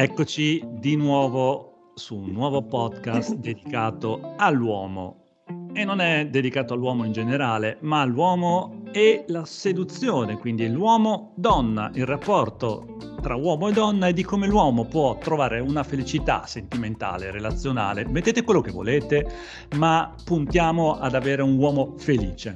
Eccoci di nuovo su un nuovo podcast dedicato all'uomo. E non è dedicato all'uomo in generale, ma all'uomo e la seduzione, quindi l'uomo-donna, il rapporto tra uomo e donna e di come l'uomo può trovare una felicità sentimentale, relazionale. Mettete quello che volete, ma puntiamo ad avere un uomo felice.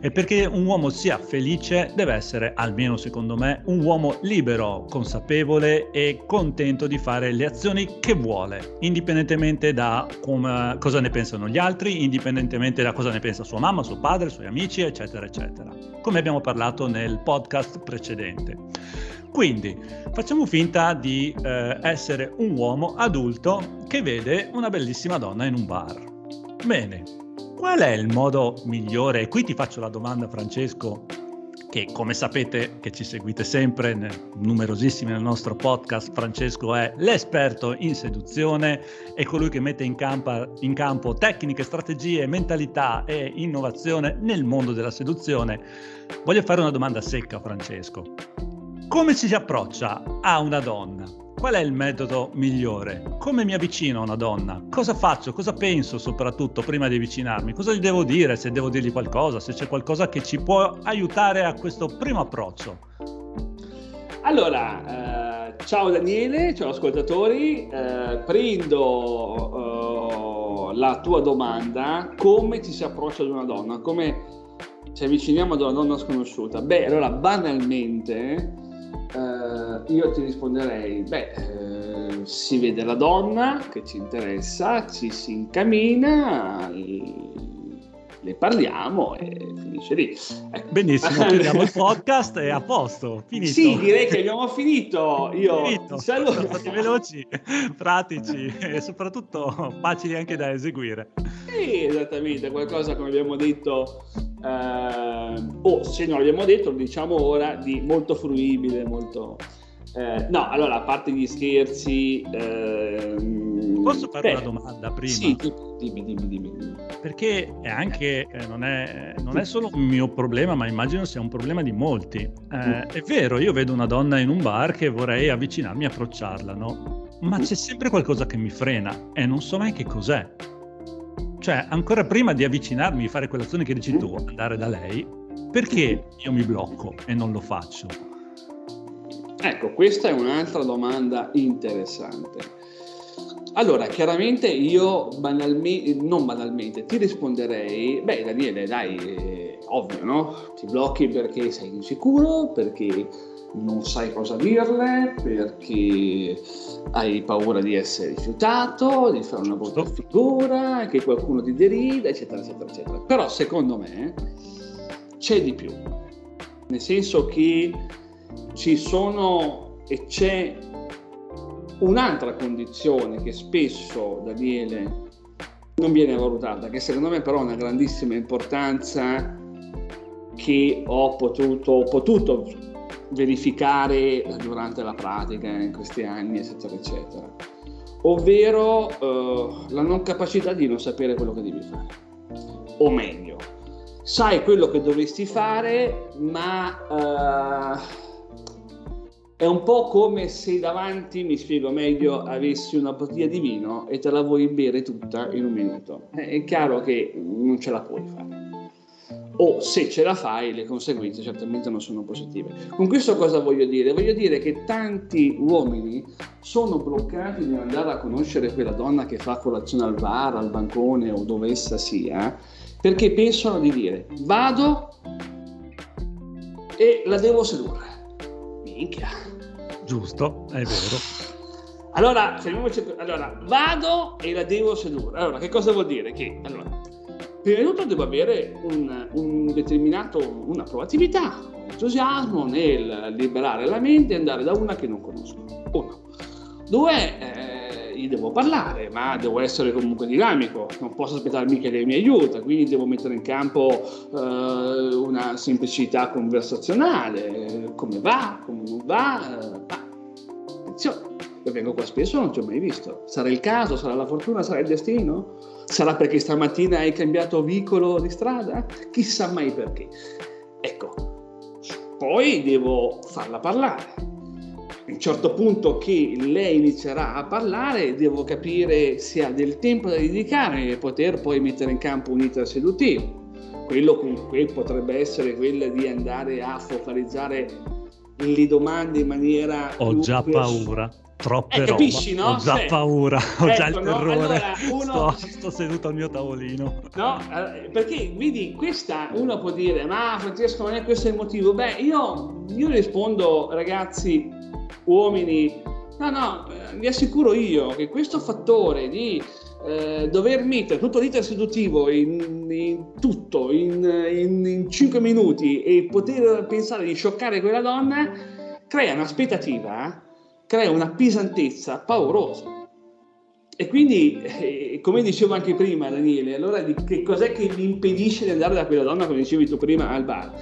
E perché un uomo sia felice deve essere, almeno secondo me, un uomo libero, consapevole e contento di fare le azioni che vuole, indipendentemente da come, cosa ne pensano gli altri, indipendentemente da cosa ne pensa sua mamma, suo padre, suoi amici, eccetera, eccetera. Come abbiamo parlato nel podcast precedente. Quindi facciamo finta di eh, essere un uomo adulto che vede una bellissima donna in un bar. Bene, Qual è il modo migliore? E qui ti faccio la domanda, Francesco, che come sapete che ci seguite sempre, numerosissimi nel nostro podcast, Francesco è l'esperto in seduzione, è colui che mette in campo, in campo tecniche, strategie, mentalità e innovazione nel mondo della seduzione. Voglio fare una domanda secca, Francesco. Come ci si approccia a una donna? Qual è il metodo migliore? Come mi avvicino a una donna? Cosa faccio? Cosa penso soprattutto prima di avvicinarmi? Cosa gli devo dire? Se devo dirgli qualcosa? Se c'è qualcosa che ci può aiutare a questo primo approccio? Allora, eh, ciao Daniele, ciao ascoltatori, eh, prendo eh, la tua domanda, come ci si approccia ad una donna? Come ci avviciniamo ad una donna sconosciuta? Beh, allora banalmente eh, io ti risponderei, beh, eh, si vede la donna che ci interessa, ci si incamina, ne parliamo e finisce lì. Ecco. Benissimo, chiudiamo il podcast e a posto, finito. Sì, direi che abbiamo finito. Io finito. saluto. Sono stati veloci, pratici e soprattutto facili anche da eseguire. Sì, esattamente, qualcosa come abbiamo detto, eh, o se non l'abbiamo detto, lo diciamo ora, di molto fruibile, molto... Eh, no, allora, a parte gli scherzi... Ehm, Posso fare beh, una domanda prima? Sì, dimmi, dimmi, dimmi. Perché è anche, eh, non, è, non, è, solo un mio problema, ma immagino sia un problema di molti. Eh, è vero, io vedo una donna in un bar che vorrei avvicinarmi e approcciarla, no? Ma c'è sempre qualcosa che mi frena e non so mai che cos'è. Cioè, ancora prima di avvicinarmi e fare quell'azione che dici tu, andare da lei, perché io mi blocco e non lo faccio? Ecco, questa è un'altra domanda interessante. Allora, chiaramente io banalmente, non banalmente, ti risponderei, beh Daniele, dai, è ovvio, no? Ti blocchi perché sei insicuro, perché non sai cosa dirle, perché hai paura di essere rifiutato, di fare una brutta figura, che qualcuno ti derida, eccetera, eccetera, eccetera. Però secondo me c'è di più, nel senso che ci sono e c'è un'altra condizione che spesso, Daniele, non viene valutata, che secondo me però ha una grandissima importanza che ho potuto, ho potuto verificare durante la pratica in questi anni, eccetera, eccetera. Ovvero eh, la non capacità di non sapere quello che devi fare. O meglio, sai quello che dovresti fare, ma... Eh, è un po' come se davanti, mi spiego meglio, avessi una bottiglia di vino e te la vuoi bere tutta in un minuto. È chiaro che non ce la puoi fare. O se ce la fai, le conseguenze certamente non sono positive. Con questo cosa voglio dire? Voglio dire che tanti uomini sono bloccati nell'andare a conoscere quella donna che fa colazione al bar, al bancone o dove essa sia, perché pensano di dire vado e la devo sedurre. Minchia Giusto, è vero. Allora, allora, vado e la devo sedurre. Allora, che cosa vuol dire? Che, allora, prima di tutto devo avere un, un determinato, una proattività, un entusiasmo nel liberare la mente e andare da una che non conosco. Uno. Due, eh, gli devo parlare, ma devo essere comunque dinamico, non posso aspettarmi che lei mi aiuta, quindi devo mettere in campo eh, una semplicità conversazionale, come va, come non va, eh, ma attenzione, io vengo qua spesso non ti ho mai visto, sarà il caso, sarà la fortuna, sarà il destino? Sarà perché stamattina hai cambiato vicolo di strada? Chissà mai perché. Ecco, poi devo farla parlare a un certo punto che lei inizierà a parlare, devo capire se ha del tempo da dedicare e poter poi mettere in campo un iter seduttivo. Quello comunque potrebbe essere quello di andare a focalizzare le domande in maniera... Ho già paura troppe eh, capisci, roba. no? Ho già cioè, paura, ho ecco, già il no? terrore. Allora, uno... sto, sto, seduto al mio tavolino. No, eh, perché vedi, questa uno può dire, ma Francesco non è questo il motivo. Beh, io, io rispondo, ragazzi, uomini, no, no, eh, vi assicuro io che questo fattore di eh, dover mettere tutto l'iter seduttivo in, in tutto in, in, in 5 minuti e poter pensare di scioccare quella donna crea un'aspettativa crea una pesantezza paurosa. E quindi, eh, come dicevo anche prima, Daniele, allora di che cos'è che mi impedisce di andare da quella donna, come dicevi tu prima, al bar?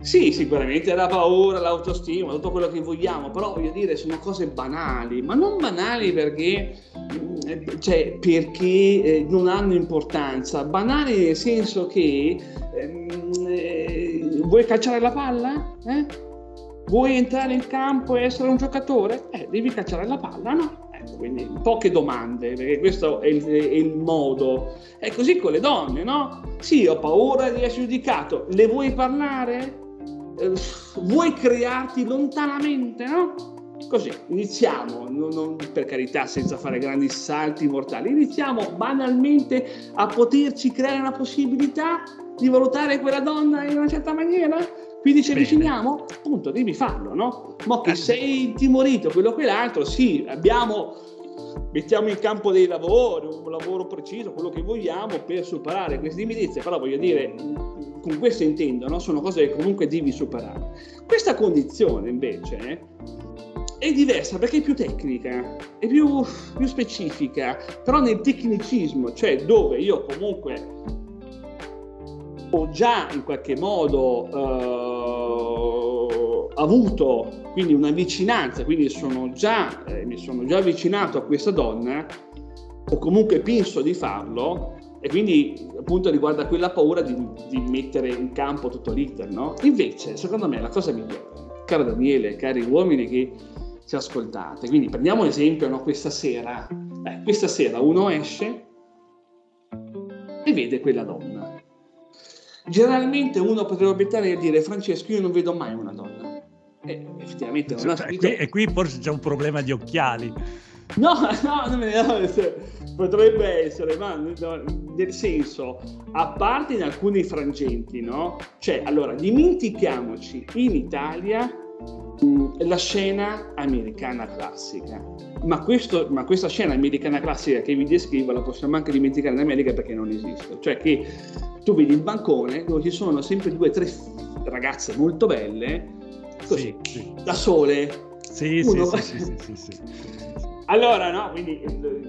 Sì, sicuramente la paura, l'autostima, tutto quello che vogliamo, però voglio dire, sono cose banali, ma non banali perché, mm, cioè, perché eh, non hanno importanza, banali nel senso che ehm, eh, vuoi calciare la palla? Eh? Vuoi entrare in campo e essere un giocatore? Eh, devi cacciare la palla, no? Ecco, quindi poche domande, perché questo è il, è il, modo. È così con le donne, no? Sì, ho paura di essere giudicato. Le vuoi parlare? Eh, vuoi crearti lontanamente, no? Così, iniziamo, non, non, per carità, senza fare grandi salti mortali, iniziamo banalmente a poterci creare una possibilità di valutare quella donna in una certa maniera quindi ci avviciniamo, appunto, devi farlo, no? Ma che eh. sei intimorito, quello o quell'altro, sì, abbiamo, mettiamo in campo dei lavori, un lavoro preciso, quello che vogliamo per superare queste timidezze, però voglio dire, con questo intendo, no? Sono cose che comunque devi superare. Questa condizione invece è diversa perché è più tecnica, è più, più specifica, però nel tecnicismo, cioè dove io comunque ho già in qualche modo eh, avuto quindi una vicinanza, quindi sono già, eh, mi sono già avvicinato a questa donna o comunque penso di farlo e quindi appunto riguarda quella paura di, di mettere in campo tutto l'iter, no? Invece, secondo me la cosa migliore, caro Daniele, cari uomini che ci ascoltate, quindi prendiamo esempio no, questa sera, eh, questa sera uno esce e vede quella donna Generalmente uno potrebbe obiettare e dire Francesco io non vedo mai una donna. E effettivamente non ha scritto... E qui forse c'è un problema di occhiali. No, no, non me ne potrebbe essere, ma nel senso, a parte in alcuni frangenti, no? Cioè, allora, dimentichiamoci in Italia la scena americana classica. Ma, questo, ma, questa scena americana classica che vi descrivo la possiamo anche dimenticare in America perché non esiste. Cioè che tu vedi il bancone dove ci sono sempre due o tre ragazze molto belle, così, sì, da sole. Sì, Uno... sì, sì, sì, sì, Allora, no, quindi,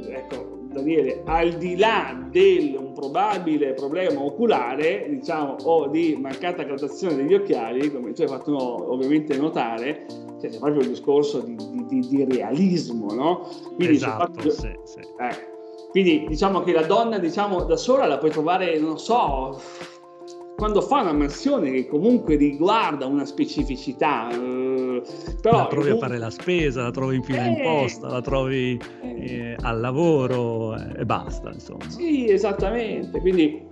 ecco, Daniele, al di là di un probabile problema oculare, diciamo, o di mancata gradazione degli occhiali, come tu hai fatto ovviamente notare, cioè, c'è proprio il discorso di, di, di realismo, no? Quindi esatto, proprio, sì, sì. Eh, quindi diciamo che la donna, diciamo, da sola la puoi trovare, non so, quando fa una mansione che comunque riguarda una specificità, eh, però... La trovi a fare la spesa, la trovi in fila eh, imposta, la trovi eh, eh al lavoro e basta, insomma. Sì, esattamente. Quindi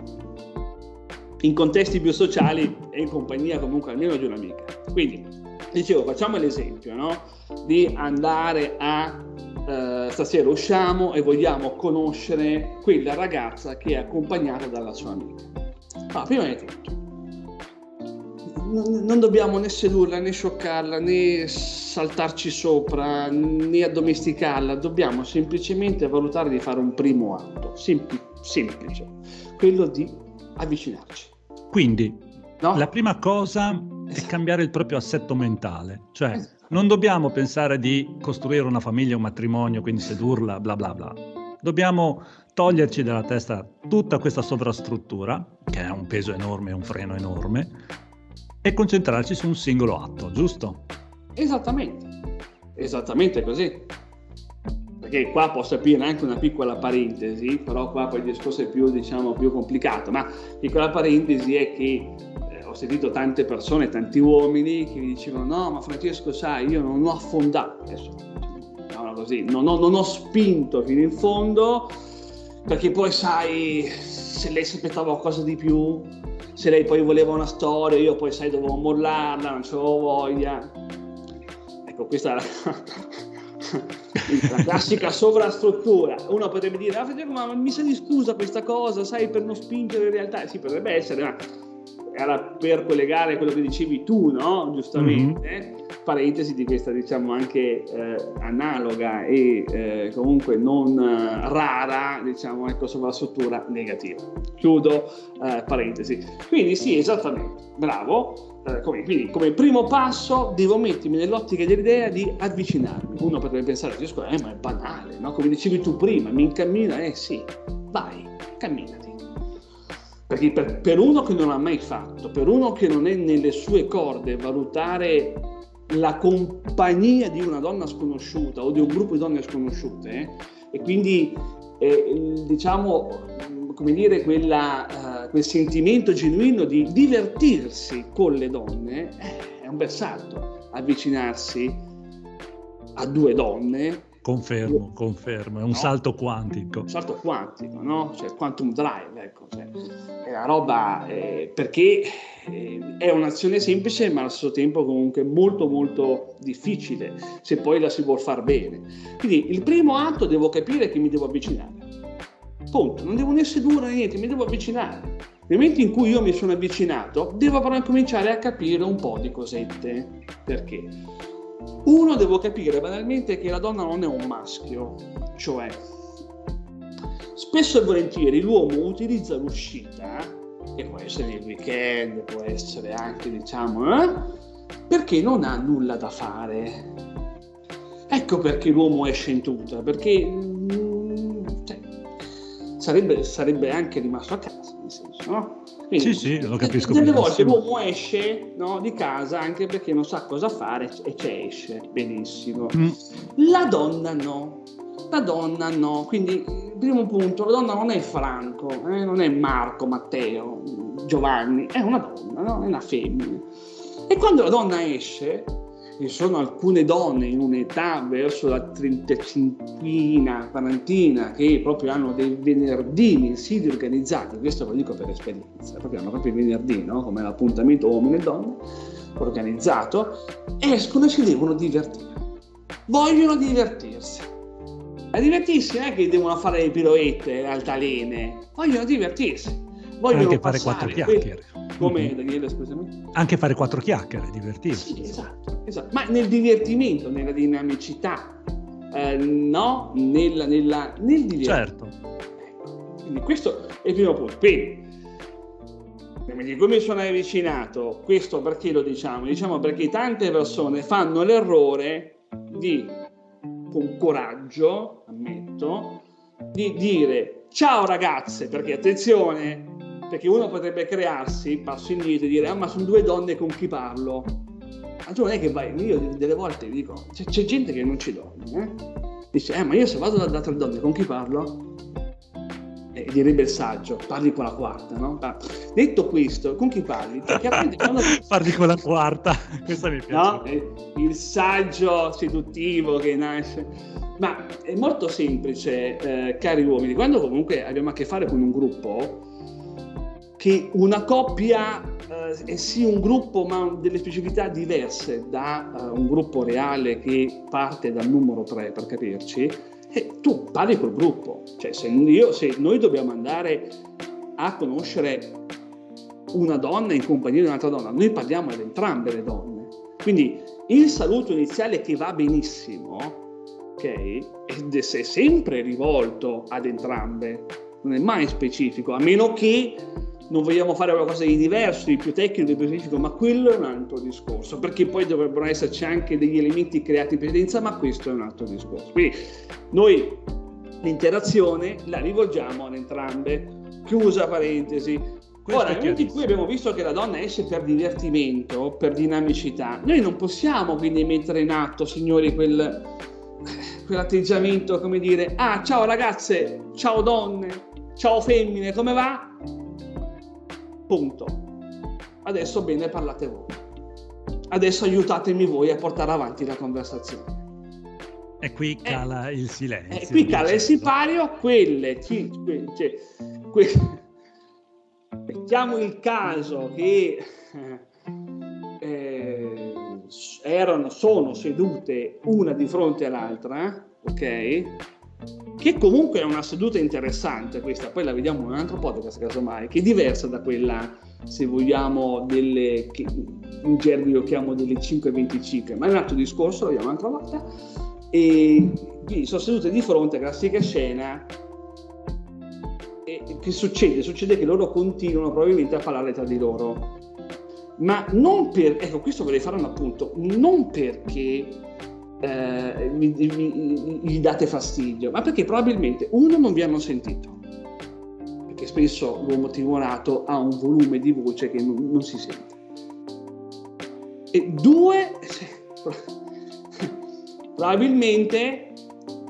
in contesti più sociali e in compagnia comunque almeno di un'amica. Quindi, dicevo, facciamo l'esempio, no? Di andare a... Uh, stasera usciamo e vogliamo conoscere quella ragazza che è accompagnata dalla sua amica Ah, prima di tutto, non dobbiamo né sedurla né scioccarla né saltarci sopra né addomesticarla, dobbiamo semplicemente valutare di fare un primo atto, Sempl- semplice, quello di avvicinarci. Quindi no? la prima cosa è esatto. cambiare il proprio assetto mentale, cioè esatto. non dobbiamo pensare di costruire una famiglia, un matrimonio, quindi sedurla, bla bla bla. Dobbiamo toglierci dalla testa tutta questa sovrastruttura, che ha un peso enorme un freno enorme, e concentrarci su un singolo atto, giusto? Esattamente, esattamente così. Perché qua posso aprire anche una piccola parentesi, però qua poi il discorso è più, diciamo, più complicato, ma piccola parentesi è che eh, ho sentito tante persone, tanti uomini che mi dicevano no, ma Francesco sai, io non ho affondato, adesso no, così, non ho, non ho spinto fino in fondo, perché poi sai, se lei si aspettava qualcosa di più, se lei poi voleva una storia, io poi sai, dovevo mollarla, non c'avevo voglia. Ecco, questa è la, la classica sovrastruttura. Uno potrebbe dire, ah, ma mi sa di scusa questa cosa, sai, per non spingere in realtà. Sì, potrebbe essere, ma era per collegare quello che dicevi tu, no? Giustamente. Mm-hmm. Parentesi di questa, diciamo, anche eh, analoga e eh, comunque non eh, rara, diciamo, ecco, sovrastruttura negativa. Chiudo eh, parentesi. Quindi sì, esattamente, bravo. Eh, come, quindi come primo passo devo mettermi nell'ottica dell'idea di avvicinarmi. Uno potrebbe pensare, eh, ma è banale, no? Come dicevi tu prima, mi incammina, eh sì, vai, camminati perché per, per, uno che non ha mai fatto, per uno che non è nelle sue corde valutare la compagnia di una donna sconosciuta o di un gruppo di donne sconosciute, eh, e quindi eh, diciamo, come dire, quella, uh, quel sentimento genuino di divertirsi con le donne, eh, è un bel salto avvicinarsi a due donne Confermo, confermo, è un no? salto quantico. Un salto quantico, no? Cioè quantum drive, ecco. Cioè, è una roba eh, perché eh, è un'azione semplice ma allo stesso tempo comunque molto molto difficile se poi la si vuol far bene. Quindi il primo atto devo capire che mi devo avvicinare. Punto, non devo né sedurre niente, mi devo avvicinare. Nel momento in cui io mi sono avvicinato, devo però cominciare a capire un po' di cosette. Perché? Uno, devo capire banalmente che la donna non è un maschio, cioè spesso e volentieri l'uomo utilizza l'uscita, che può essere nel weekend, può essere anche, diciamo, eh, perché non ha nulla da fare. Ecco perché l'uomo esce in tuta, perché mm, cioè, sarebbe, sarebbe anche rimasto a casa, nel senso, no? Quindi, sì, sì, lo capisco. Delle volte l'uomo esce no, di casa anche perché non sa cosa fare e ci esce benissimo. Mm. La donna no. La donna no. Quindi, primo punto, la donna non è Franco, eh, non è Marco, Matteo, Giovanni, è una donna, no? è una femmina. E quando la donna esce, ci sono alcune donne in un'età verso la 35 quarantina che proprio hanno dei venerdì mensili organizzati, questo lo dico per esperienza, proprio hanno proprio i venerdì, no? come l'appuntamento uomini e donne organizzato, escono e si devono divertire. Vogliono divertirsi. A divertirsi non è che devono fare le piroette, le altalene, vogliono divertirsi. Vogliono anche fare quattro chiacchiere. Come mm-hmm. Daniele, scusami? Anche fare quattro chiacchiere, divertirsi. Sì, esatto, esatto. Ma nel divertimento, nella dinamicità, eh, no? Nella, nella, nel divertimento. Certo. Ecco. Quindi questo è il primo punto. Quindi, come sono avvicinato? Questo perché lo diciamo? Diciamo perché tante persone fanno l'errore di, con coraggio, ammetto, di dire ciao ragazze, perché attenzione, perché uno potrebbe crearsi, passo indietro e dire, ah ma sono due donne con chi parlo. Ma tu non è che vai, io delle volte dico, c'è, c'è gente che non ci dorme, eh? Dice, eh ma io se vado da altre donne con chi parlo? E direbbe il saggio, parli con la quarta, no? Ma, detto questo, con chi parli? quando... parli con la quarta, questa mi piace. No? Eh, il saggio seduttivo che nasce. Ma è molto semplice, eh, cari uomini, quando comunque abbiamo a che fare con un gruppo, che una coppia eh, è sì un gruppo ma delle specificità diverse da uh, un gruppo reale che parte dal numero 3 per capirci, tu parli col gruppo, cioè se, io, se noi dobbiamo andare a conoscere una donna in compagnia di un'altra donna, noi parliamo ad entrambe le donne. Quindi il saluto iniziale che va benissimo, ok, è sempre rivolto ad entrambe, non è mai specifico, a meno che non vogliamo fare qualcosa di diverso, di più tecnico, di più specifico, ma quello è un altro discorso, perché poi dovrebbero esserci anche degli elementi creati in precedenza, ma questo è un altro discorso. Quindi noi l'interazione la rivolgiamo ad entrambe, chiusa parentesi. Questo Ora, nel momento in cui abbiamo visto che la donna esce per divertimento, per dinamicità, noi non possiamo quindi mettere in atto, signori, quel, quell'atteggiamento come dire, ah ciao ragazze, ciao donne, ciao femmine, come va? Punto. adesso bene parlate voi. Adesso aiutatemi voi a portare avanti la conversazione. E qui eh, cala eh, il silenzio. E qui cala il sipario, quelle, cioè, que, mettiamo il caso che eh, erano, sono sedute una di fronte all'altra, ok? Che comunque è una seduta interessante questa, poi la vediamo in un altro podcast casomai, che è diversa da quella, se vogliamo, delle, che in gergo io chiamo delle 5.25, ma è un altro discorso, lo vediamo un'altra volta. E quindi sono sedute di fronte, classica scena, e che succede? Succede che loro continuano probabilmente a parlare tra di loro ma non per, ecco questo vorrei fare un appunto, non perché eh, mi, mi, gli date fastidio, ma perché probabilmente uno non vi hanno sentito, perché spesso l'uomo timorato ha un volume di voce che non, non si sente. E due, probabilmente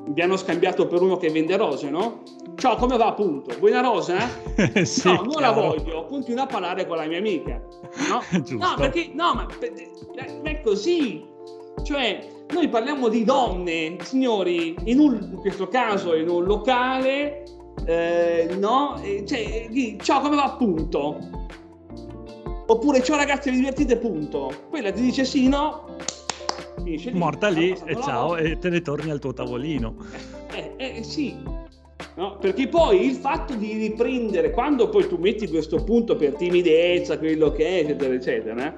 vi hanno scambiato per uno che vende rose, no? Ciao, come va appunto? Vuoi una rosa? sì, no, non chiaro. la voglio, continua a parlare con la mia amica. No, no perché no, ma è così. Cioè, noi parliamo di donne, signori, in, un, in questo caso in un locale, eh, no? Cioè, ciao, come va appunto? Oppure ciao ragazzi, vi divertite punto. Quella ti dice sì, no? Finisce lì. Morta lì e ciao, e te ne torni al tuo tavolino. Eh, eh, eh sì, No? Perché poi il fatto di riprendere, quando poi tu metti questo punto per timidezza, quello che è, eccetera, eccetera,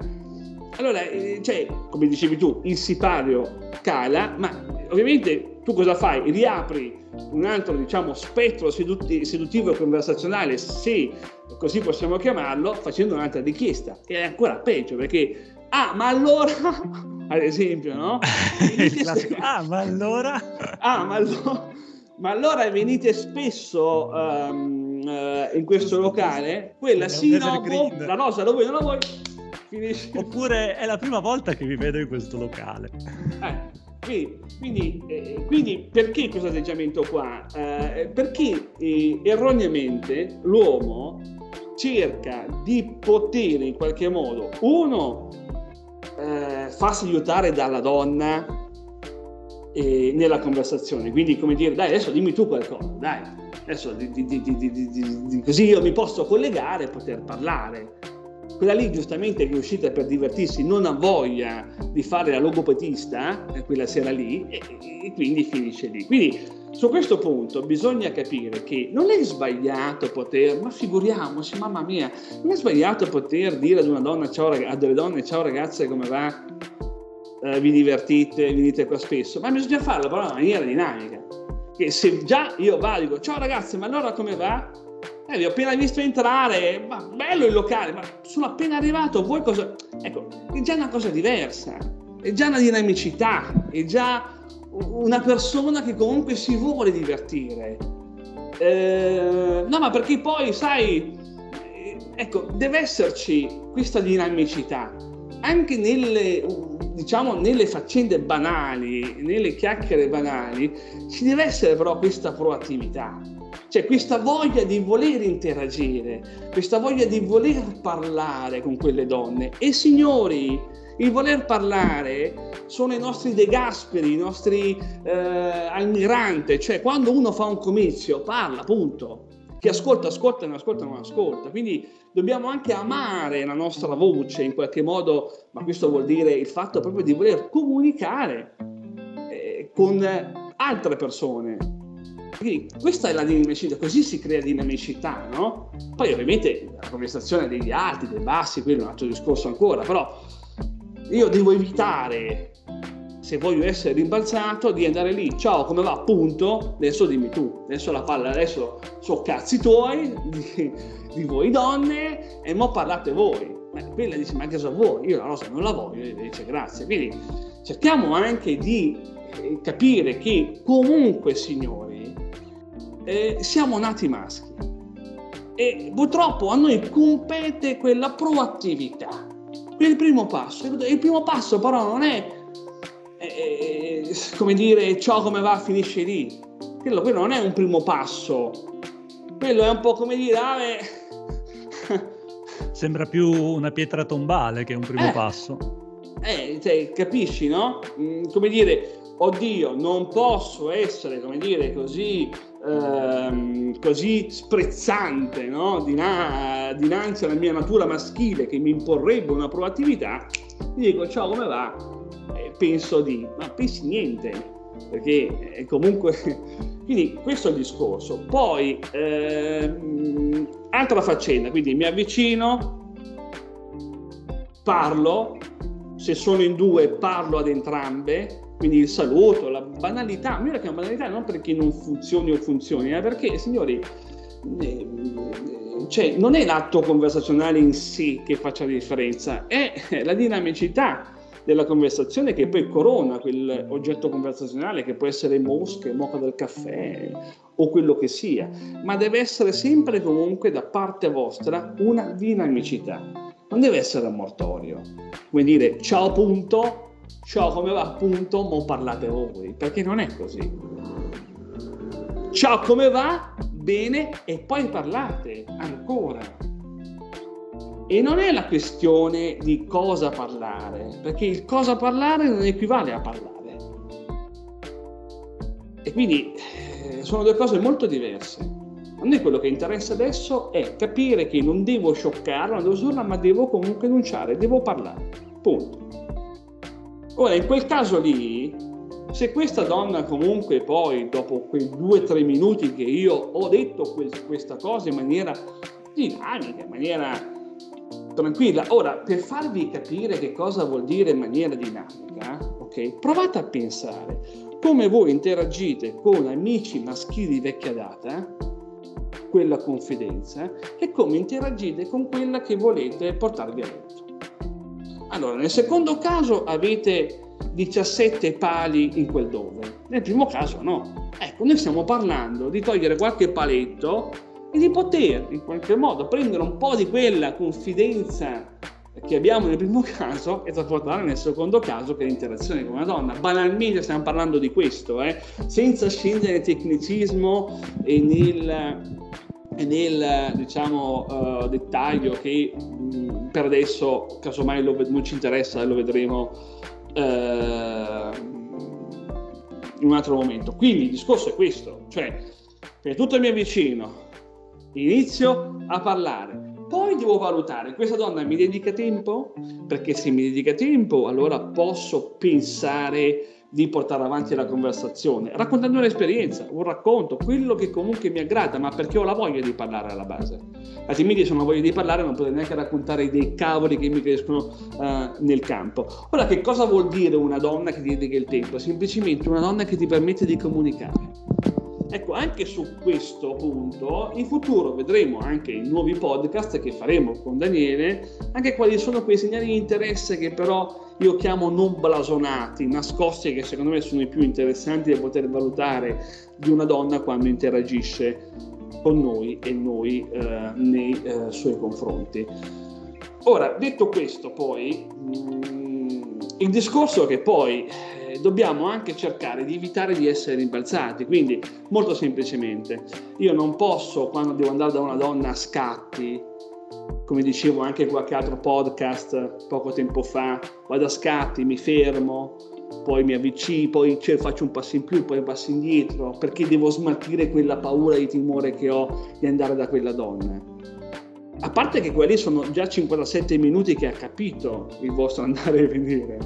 allora, eh, cioè, come dicevi tu, il sipario cala, ma ovviamente tu cosa fai? Riapri un altro, diciamo, spettro seduti- seduttivo e conversazionale, se così possiamo chiamarlo, facendo un'altra richiesta. E è ancora peggio, perché, ah, ma allora, ad esempio, no? ah, ma allora? ah, ma allora ma allora venite spesso um, uh, in questo locale? Quella sì, no, boh, la rosa lo vuoi, non la vuoi? Finisce. Oppure è la prima volta che vi vedo in questo locale. Eh, quindi, quindi, eh, quindi, perché questo atteggiamento qua? Eh, perché eh, erroneamente l'uomo cerca di poter in qualche modo, uno, eh, farsi aiutare dalla donna eh, nella conversazione. Quindi, come dire, dai, adesso dimmi tu qualcosa, dai, adesso di, di, di, così io mi posso collegare e poter parlare. Quella lì, giustamente, è uscita per divertirsi, non ha voglia di fare la logopedista eh, quella sera lì, e, e quindi finisce lì. Quindi, su questo punto bisogna capire che non è sbagliato poter, ma figuriamoci, mamma mia, non è sbagliato poter dire ad una donna, ciao, a delle donne, ciao ragazze, come va? eh, vi divertite, venite qua spesso, ma bisogna farlo però in maniera dinamica. Che se già io dico ciao ragazzi, ma allora come va? Eh, vi ho appena visto entrare, ma bello il locale, ma sono appena arrivato, voi cosa... Ecco, è già una cosa diversa, è già una dinamicità, è già una persona che comunque si vuole divertire. Eh, no, ma perché poi, sai, eh, ecco, deve esserci questa dinamicità anche nelle diciamo nelle faccende banali, nelle chiacchiere banali, ci deve essere però questa proattività, cioè questa voglia di voler interagire, questa voglia di voler parlare con quelle donne. E signori, il voler parlare sono i nostri De Gasperi, i nostri eh, Almirante, cioè quando uno fa un comizio parla, punto. Chi ascolta, ascolta, non ascolta, non ascolta. Quindi dobbiamo anche amare la nostra voce in qualche modo, ma questo vuol dire il fatto proprio di voler comunicare eh, con altre persone. Quindi questa è la dinamicità, così si crea dinamicità, no? Poi ovviamente la conversazione degli alti, dei bassi, quello è un altro discorso ancora, però io devo evitare se voglio essere rimbalzato, di andare lì, ciao, come va? Punto, adesso dimmi tu, adesso la palla, adesso so cazzi tuoi, di, di voi donne, e mo parlate voi. Ma quella dice, ma che so voi? Io la rosa non la voglio, e dice grazie. Quindi cerchiamo anche di eh, capire che comunque, signori, eh, siamo nati maschi. E purtroppo a noi compete quella proattività. Il primo passo. Il primo passo però non è eh, come dire, ciò come va finisce lì. Quello, quello, non è un primo passo, quello è un po' come dire, ah, beh, Sembra più una pietra tombale che un primo eh, passo. Eh, cioè, capisci, no? Mm, come dire, oddio, non posso essere, come dire, così, ehm, così sprezzante, no? Dina- dinanzi alla mia natura maschile che mi imporrebbe una proattività. Gli dico, ciao, come va? Eh, penso di, ma pensi niente, perché eh, comunque... Quindi questo è il discorso. Poi, ehm, altra faccenda, quindi mi avvicino, parlo, se sono in due parlo ad entrambe, quindi il saluto, la banalità, che è una banalità non perché non funzioni o funzioni, ma perché, signori, eh, cioè, non è l'atto conversazionale in sé che faccia la differenza, è la dinamicità della conversazione che poi corona quell'oggetto conversazionale che può essere mosche, moca del caffè o quello che sia, ma deve essere sempre comunque da parte vostra una dinamicità, non deve essere a mortorio, come dire ciao punto, ciao come va appunto, mo parlate voi, perché non è così. Ciao come va? Bene e poi parlate ancora. E non è la questione di cosa parlare, perché il cosa parlare non equivale a parlare. E quindi eh, sono due cose molto diverse. A me quello che interessa adesso è capire che non devo scioccare, non devo urlare, ma devo comunque enunciare, devo parlare. Punto. Ora, in quel caso lì, se questa donna comunque poi, dopo quei due o tre minuti che io ho detto quel, questa cosa in maniera dinamica, in maniera tranquilla, ora, per farvi capire che cosa vuol dire in maniera dinamica, ok, provate a pensare come voi interagite con amici maschili vecchia data, quella confidenza, e come interagite con quella che volete portarvi a letto. Allora, nel secondo caso avete 17 pali in quel dove, nel primo caso no. Ecco, noi stiamo parlando di togliere qualche paletto e di poter in qualche modo prendere un po' di quella confidenza che abbiamo nel primo caso e trasportarla nel secondo caso che è l'interazione con una donna. Banalmente stiamo parlando di questo, eh? senza scendere nel tecnicismo e nel, e nel diciamo, uh, dettaglio che mh, per adesso casomai lo, non ci interessa e lo vedremo uh, in un altro momento. Quindi il discorso è questo, cioè per tutto mi avvicino, inizio a parlare, poi devo valutare, questa donna mi dedica tempo? Perché se mi dedica tempo allora posso pensare di portare avanti la conversazione, raccontando un'esperienza, un racconto, quello che comunque mi aggrada, ma perché ho la voglia di parlare alla base. Altrimenti se non ho voglia di parlare non potrei neanche raccontare dei cavoli che mi crescono uh, nel campo. Ora, che cosa vuol dire una donna che ti dedica il tempo? Semplicemente una donna che ti permette di comunicare. Ecco, anche su questo punto, in futuro vedremo anche in nuovi podcast che faremo con Daniele, anche quali sono quei segnali di interesse che però io chiamo non blasonati, nascosti, che secondo me sono i più interessanti da poter valutare di una donna quando interagisce con noi e noi eh, nei eh, suoi confronti. Ora, detto questo, poi, mh, mm, il discorso che poi dobbiamo anche cercare di evitare di essere rimbalzati, quindi molto semplicemente, io non posso quando devo andare da una donna a scatti come dicevo anche in qualche altro podcast poco tempo fa, vado a scatti, mi fermo, poi mi avvicino, poi faccio un passo in più, poi un passo indietro, perché devo smaltire quella paura di timore che ho di andare da quella donna. A parte che quelli sono già 57 minuti che ha capito il vostro andare e venire.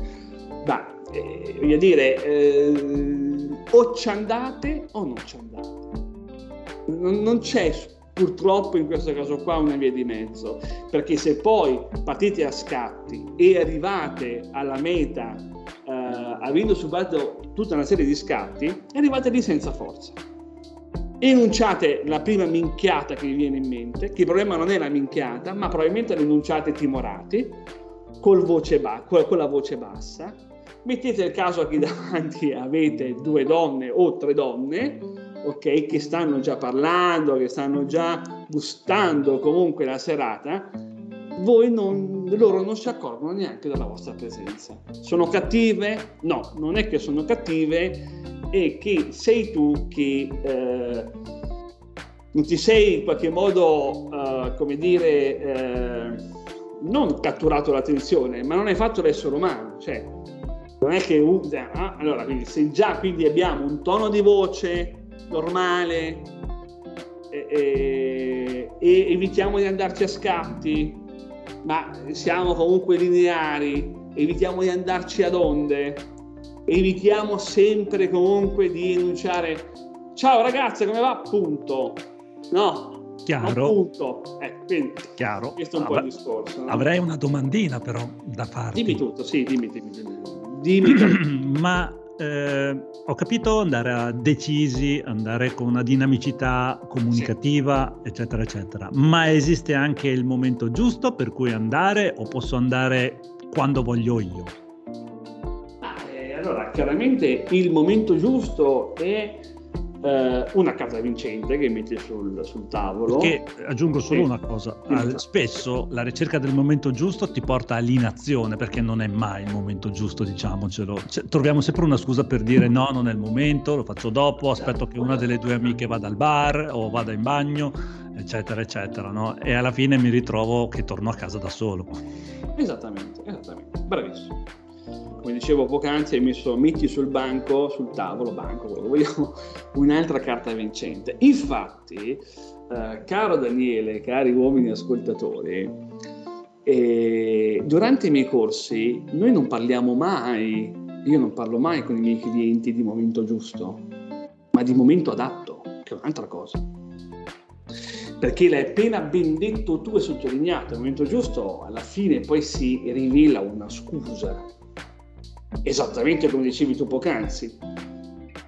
Ma, eh, voglio dire, eh, o ci andate o non ci andate. Non, non c'è Purtroppo in questo caso qua una via di mezzo, perché se poi partite a scatti e arrivate alla meta eh, avendo superato tutta una serie di scatti, arrivate lì senza forza. Enunciate la prima minchiata che vi viene in mente, che il problema non è la minchiata, ma probabilmente l'enunciate timorati, col voce ba- con la voce bassa. Mettete il caso che davanti avete due donne o tre donne, ok, che stanno già parlando, che stanno già gustando comunque la serata, voi non, loro non si accorgono neanche della vostra presenza. Sono cattive? No, non è che sono cattive, è che sei tu che eh, non ti sei in qualche modo, eh, come dire, eh, non catturato l'attenzione, ma non hai fatto l'essere umano. Cioè, non è che ah, allora, quindi, se già quindi abbiamo un tono di voce normale e, e, e evitiamo di andarci a scatti, ma siamo comunque lineari, evitiamo di andarci ad onde, evitiamo sempre comunque di enunciare ciao ragazze come va? Punto. No, Chiaro. Punto. Eh, quindi, Chiaro. Questo è un po' il discorso. No? Avrei una domandina però da farti. Dimmi tutto, sì, dimmi, dimmi. dimmi. Dimmi. Ma eh, ho capito andare a decisi, andare con una dinamicità comunicativa, sì. eccetera, eccetera. Ma esiste anche il momento giusto per cui andare o posso andare quando voglio io? Ah, eh, allora, chiaramente il momento giusto è eh, una carta vincente che metti sul, sul tavolo. Perché aggiungo solo sì. una cosa, spesso la ricerca del momento giusto ti porta all'inazione perché non è mai il momento giusto, diciamocelo. Cioè, troviamo sempre una scusa per dire no, non è il momento, lo faccio dopo, aspetto che una delle due amiche vada al bar o vada in bagno, eccetera, eccetera, no? E alla fine mi ritrovo che torno a casa da solo. Esattamente, esattamente, bravissimo come dicevo poc'anzi, hai messo, metti sul banco, sul tavolo, banco, quello che vogliamo, un'altra carta vincente. Infatti, eh, caro Daniele, cari uomini ascoltatori, eh, durante i miei corsi noi non parliamo mai, io non parlo mai con i miei clienti di momento giusto, ma di momento adatto, che è un'altra cosa. Perché l'hai appena ben detto tu e sottolineato, il momento giusto alla fine poi si rivela una scusa esattamente come dicevi tu poc'anzi.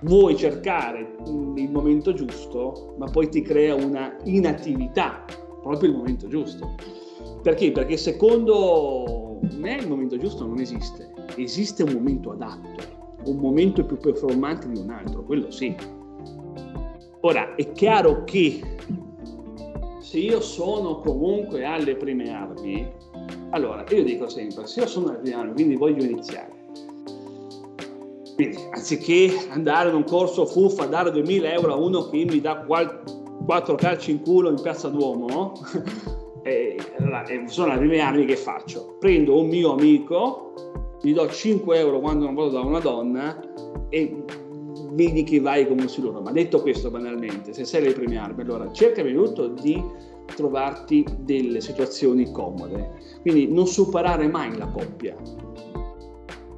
Vuoi cercare il momento giusto, ma poi ti crea una inattività, proprio il momento giusto. Perché? Perché secondo me il momento giusto non esiste, esiste un momento adatto, un momento più performante di un altro, quello sì. Ora, è chiaro che se io sono comunque alle prime armi, allora io dico sempre, se io sono alle prime armi, quindi voglio iniziare, quindi, anziché andare in un corso fuffa, dare 2000 euro a uno che mi dà quattro calci in culo in piazza Duomo, e, allora, sono le prime anni che faccio. Prendo un mio amico, gli do 5 euro quando non vado da una donna e vedi che vai come un siluro. Ma detto questo banalmente, se sei alle prime armi, allora cerca tutto di trovarti delle situazioni comode. Quindi non superare mai la coppia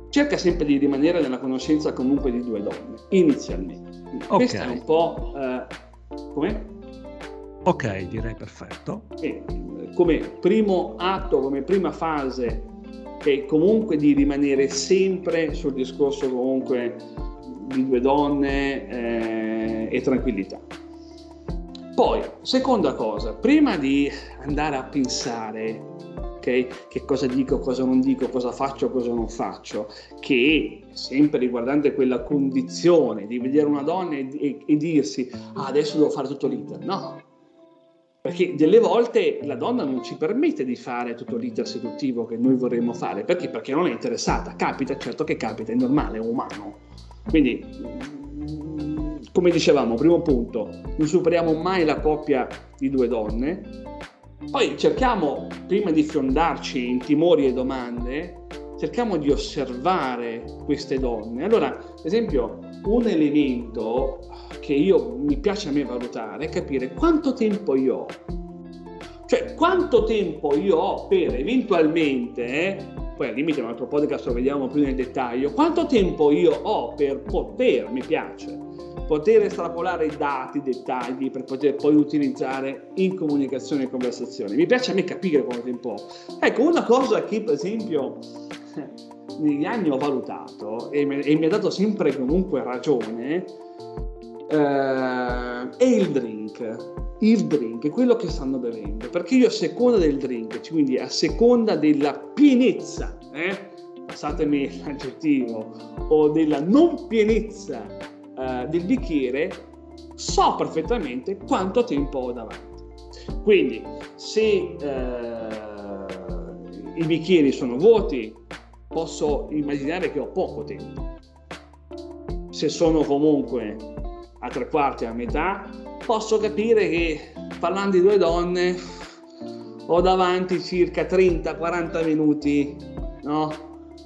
cerca sempre di rimanere nella conoscenza comunque di due donne, inizialmente. Okay. Questo è un po'... Eh, come? Ok, direi perfetto. E, come primo atto, come prima fase, è comunque di rimanere sempre sul discorso comunque di due donne eh, e tranquillità. Poi, seconda cosa, prima di andare a pensare che cosa dico, cosa non dico, cosa faccio, cosa non faccio, che sempre riguardante quella condizione di vedere una donna e, e, e dirsi ah, adesso devo fare tutto l'iter. No, perché delle volte la donna non ci permette di fare tutto l'iter seduttivo che noi vorremmo fare. Perché? Perché non è interessata. Capita, certo che capita, è normale, è umano. Quindi, come dicevamo, primo punto, non superiamo mai la coppia di due donne, poi cerchiamo, prima di fiondarci in timori e domande, cerchiamo di osservare queste donne. Allora, per esempio, un elemento che io, mi piace a me valutare è capire quanto tempo io ho. Cioè, quanto tempo io ho per eventualmente, poi al limite un altro podcast lo vediamo più nel dettaglio, quanto tempo io ho per poter, mi piace, poter estrapolare i dati, i dettagli per poter poi utilizzare in comunicazione e conversazione. Mi piace a me capire quanto tempo ho. Ecco, una cosa che per esempio negli anni ho valutato e mi, e mi ha dato sempre comunque ragione eh, è il drink. Il drink, quello che stanno bevendo, perché io a seconda del drink, quindi a seconda della pienezza, eh, passatemi l'aggettivo, o della non pienezza eh, del bicchiere, so perfettamente quanto tempo ho davanti. Quindi, se eh, i bicchieri sono vuoti, posso immaginare che ho poco tempo. Se sono comunque a tre quarti, a metà, posso capire che parlando di due donne ho davanti circa 30-40 minuti no?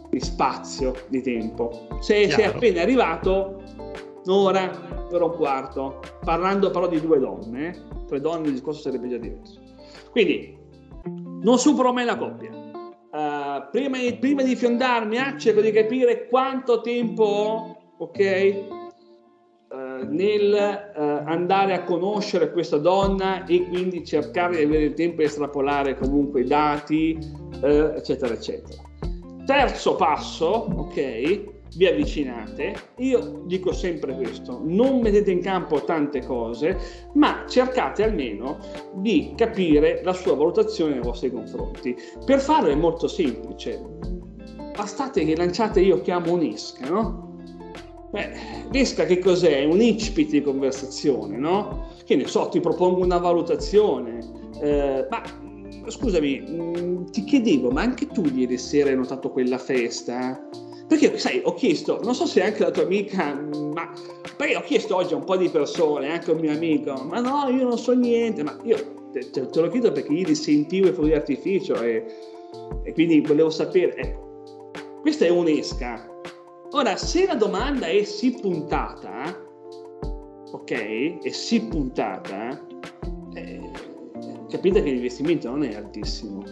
di spazio, di tempo. Se sei appena arrivato, un'ora, per un quarto, parlando però di due donne, tre donne il discorso sarebbe già diverso. Quindi, non supero mai la coppia. Uh, prima, di, prima, di fiondarmi, ah, cerco di capire quanto tempo ho, ok? Nel uh, andare a conoscere questa donna e quindi cercare di avere il tempo di estrapolare comunque i dati, uh, eccetera, eccetera. Terzo passo, ok, vi avvicinate. Io dico sempre questo, non mettete in campo tante cose, ma cercate almeno di capire la sua valutazione nei vostri confronti. Per farlo è molto semplice. Bastate che lanciate io chiamo un'esca, no? Beh, l'ESCA che cos'è? Un incipit di conversazione, no? Che ne so, ti propongo una valutazione. Eh, ma scusami, mm, ti chiedevo, ma anche tu ieri sera hai notato quella festa? Perché, sai, ho chiesto, non so se anche la tua amica, ma perché ho chiesto oggi a un po' di persone, anche a un mio amico, ma no, io non so niente, ma io te, te, te lo chiedo perché ieri sentivo i fuochi d'artificio e, e quindi volevo sapere, ecco, questa è un'esca, Ora, se la domanda è sì puntata, ok, è sì puntata, eh, capite che l'investimento non è altissimo.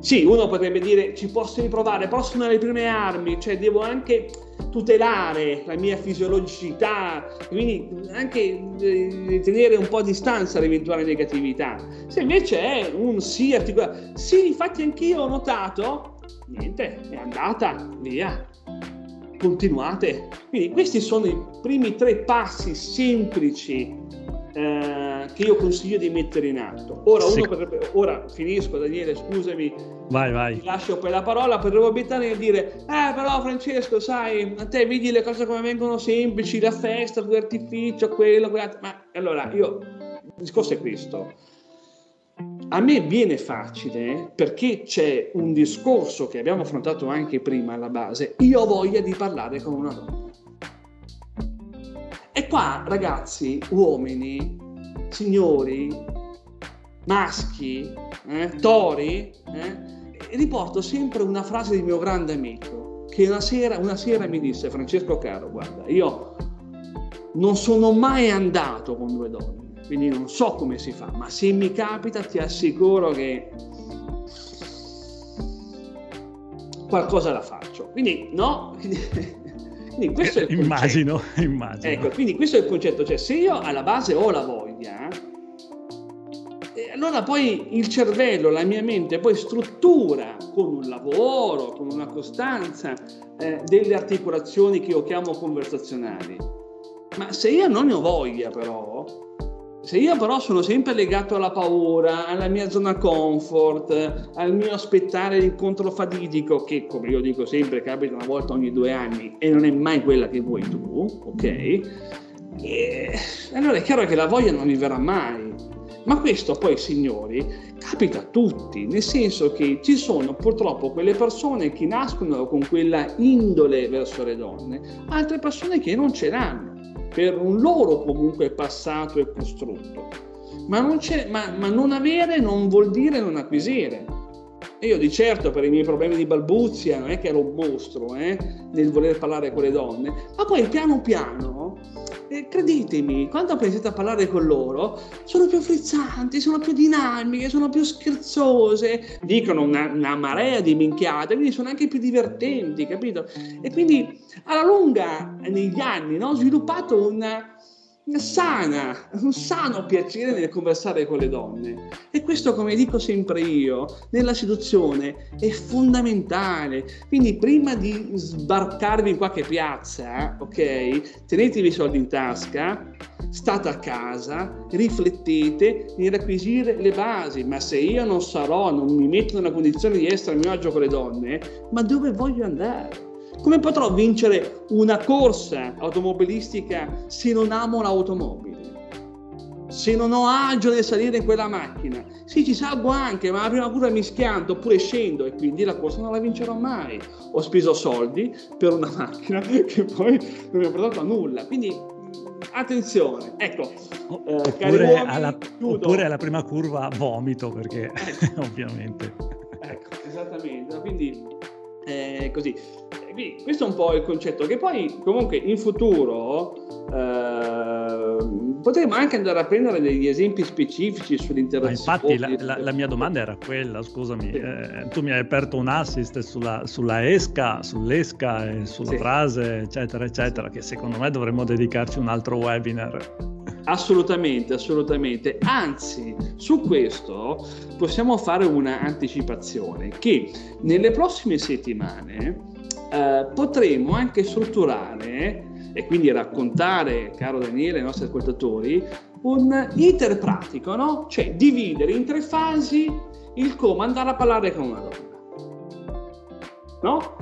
Sì, uno potrebbe dire ci posso riprovare, però sono le prime armi, cioè devo anche tutelare la mia fisiologicità, quindi anche eh, tenere un po' a distanza l'eventuale negatività. Se invece è un sì articolato, sì, infatti anch'io ho notato, niente, è andata, via continuate. Quindi questi sono i primi tre passi semplici eh, che io consiglio di mettere in atto. Ora, sì. potrebbe, ora finisco, Daniele, scusami, vai, vai. ti lascio poi la parola, potremmo abitare nel dire, eh però Francesco, sai, a te vedi le cose come vengono semplici, la festa, l'artificio, quello, quello, ma allora io, il discorso è questo a me viene facile perché c'è un discorso che abbiamo affrontato anche prima alla base, io ho voglia di parlare con una donna. E qua, ragazzi, uomini, signori, maschi, eh, tori, eh, riporto sempre una frase di mio grande amico che una sera, una sera mi disse, Francesco caro, guarda, io non sono mai andato con due donne quindi non so come si fa, ma se mi capita ti assicuro che qualcosa la faccio. Quindi no, quindi questo è il immagino, immagino. Ecco, quindi questo è il concetto, cioè se io alla base ho la voglia, eh, allora poi il cervello, la mia mente poi struttura con un lavoro, con una costanza, eh, delle articolazioni che io chiamo conversazionali. Ma se io non ne ho voglia però, se io però sono sempre legato alla paura, alla mia zona comfort, al mio aspettare l'incontro fatidico, che come io dico sempre capita una volta ogni due anni e non è mai quella che vuoi tu, ok? E allora è chiaro che la voglia non mi verrà mai. Ma questo poi, signori, capita a tutti, nel senso che ci sono purtroppo quelle persone che nascono con quella indole verso le donne, altre persone che non ce l'hanno per un loro comunque passato e costrutto. Ma non, ma, ma non avere non vuol dire non acquisire. Io di certo per i miei problemi di balbuzia non è che ero un mostro eh, nel voler parlare con le donne, ma poi piano piano eh, credetemi, quando iniziate a parlare con loro, sono più frizzanti, sono più dinamiche, sono più scherzose, dicono una, una marea di minchiate, quindi sono anche più divertenti, capito? E quindi alla lunga, negli anni, ho sviluppato una sana, un sano piacere nel conversare con le donne. E questo, come dico sempre io, nella seduzione è fondamentale. Quindi prima di sbarcarvi in qualche piazza, ok, tenetevi i soldi in tasca, state a casa, riflettete nell'acquisire le basi. Ma se io non sarò, non mi metto nella condizione di essere a mio agio con le donne, ma dove voglio andare? Come potrò vincere una corsa automobilistica se non amo l'automobile? Se non ho agio nel salire in quella macchina? Sì, ci salgo anche, ma la prima curva mi schianto oppure scendo e quindi la corsa non la vincerò mai. Ho speso soldi per una macchina che poi non mi ha portato a nulla. Quindi attenzione, ecco. Eh, oppure, uomini, alla, oppure, alla, prima curva vomito, perché ecco. ovviamente. Ecco, esattamente. Quindi, eh, così. Quindi, questo è un po' il concetto, che poi comunque in futuro eh, potremmo anche andare a prendere degli esempi specifici sull'interazione. infatti la, la, la, mia domanda era quella, scusami, sì. eh, tu mi hai aperto un assist sulla, sulla esca, sull'esca e sulla sì. frase, eccetera, eccetera, che secondo me dovremmo dedicarci un altro webinar. Assolutamente, assolutamente. Anzi, su questo possiamo fare un'anticipazione che nelle prossime settimane eh, potremo anche strutturare e quindi raccontare, caro Daniele, ai nostri ascoltatori, un iter pratico, no? Cioè dividere in tre fasi il come andare a parlare con una donna. No?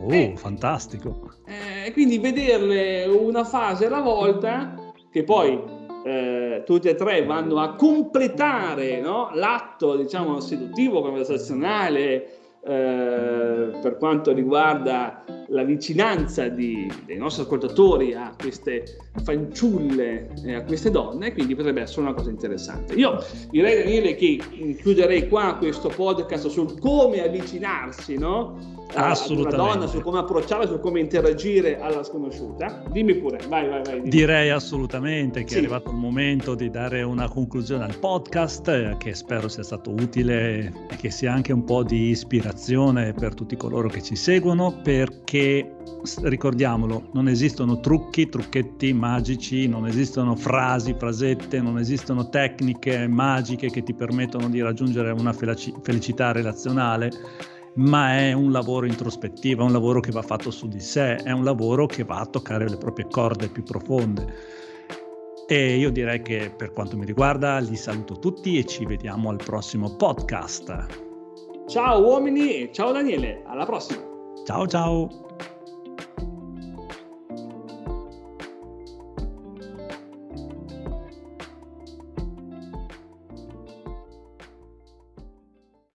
Oh, eh, fantastico. Eh, quindi vederle una fase alla volta, che poi eh, tutte e tre vanno a completare no? l'atto, diciamo, seduttivo, conversazionale, eh, per quanto riguarda la vicinanza di, dei nostri ascoltatori a queste fanciulle e a queste donne, quindi potrebbe essere una cosa interessante. Io direi Daniele che chiuderei qua questo podcast sul come avvicinarsi no? Assolutamente. una donna, su come approcciarla, su come interagire alla sconosciuta. Dimmi pure, vai, vai, vai. Dimmi. Direi assolutamente che sì. è arrivato il momento di dare una conclusione al podcast, eh, che spero sia stato utile e che sia anche un po' di ispirazione per tutti coloro che ci seguono, perché ricordiamolo, non esistono trucchi, trucchetti magici, non esistono frasi, frasette, non esistono tecniche magiche che ti permettono di raggiungere una felicità relazionale ma è un lavoro introspettivo, è un lavoro che va fatto su di sé, è un lavoro che va a toccare le proprie corde più profonde. E io direi che per quanto mi riguarda li saluto tutti e ci vediamo al prossimo podcast. Ciao uomini, ciao Daniele, alla prossima. Ciao ciao.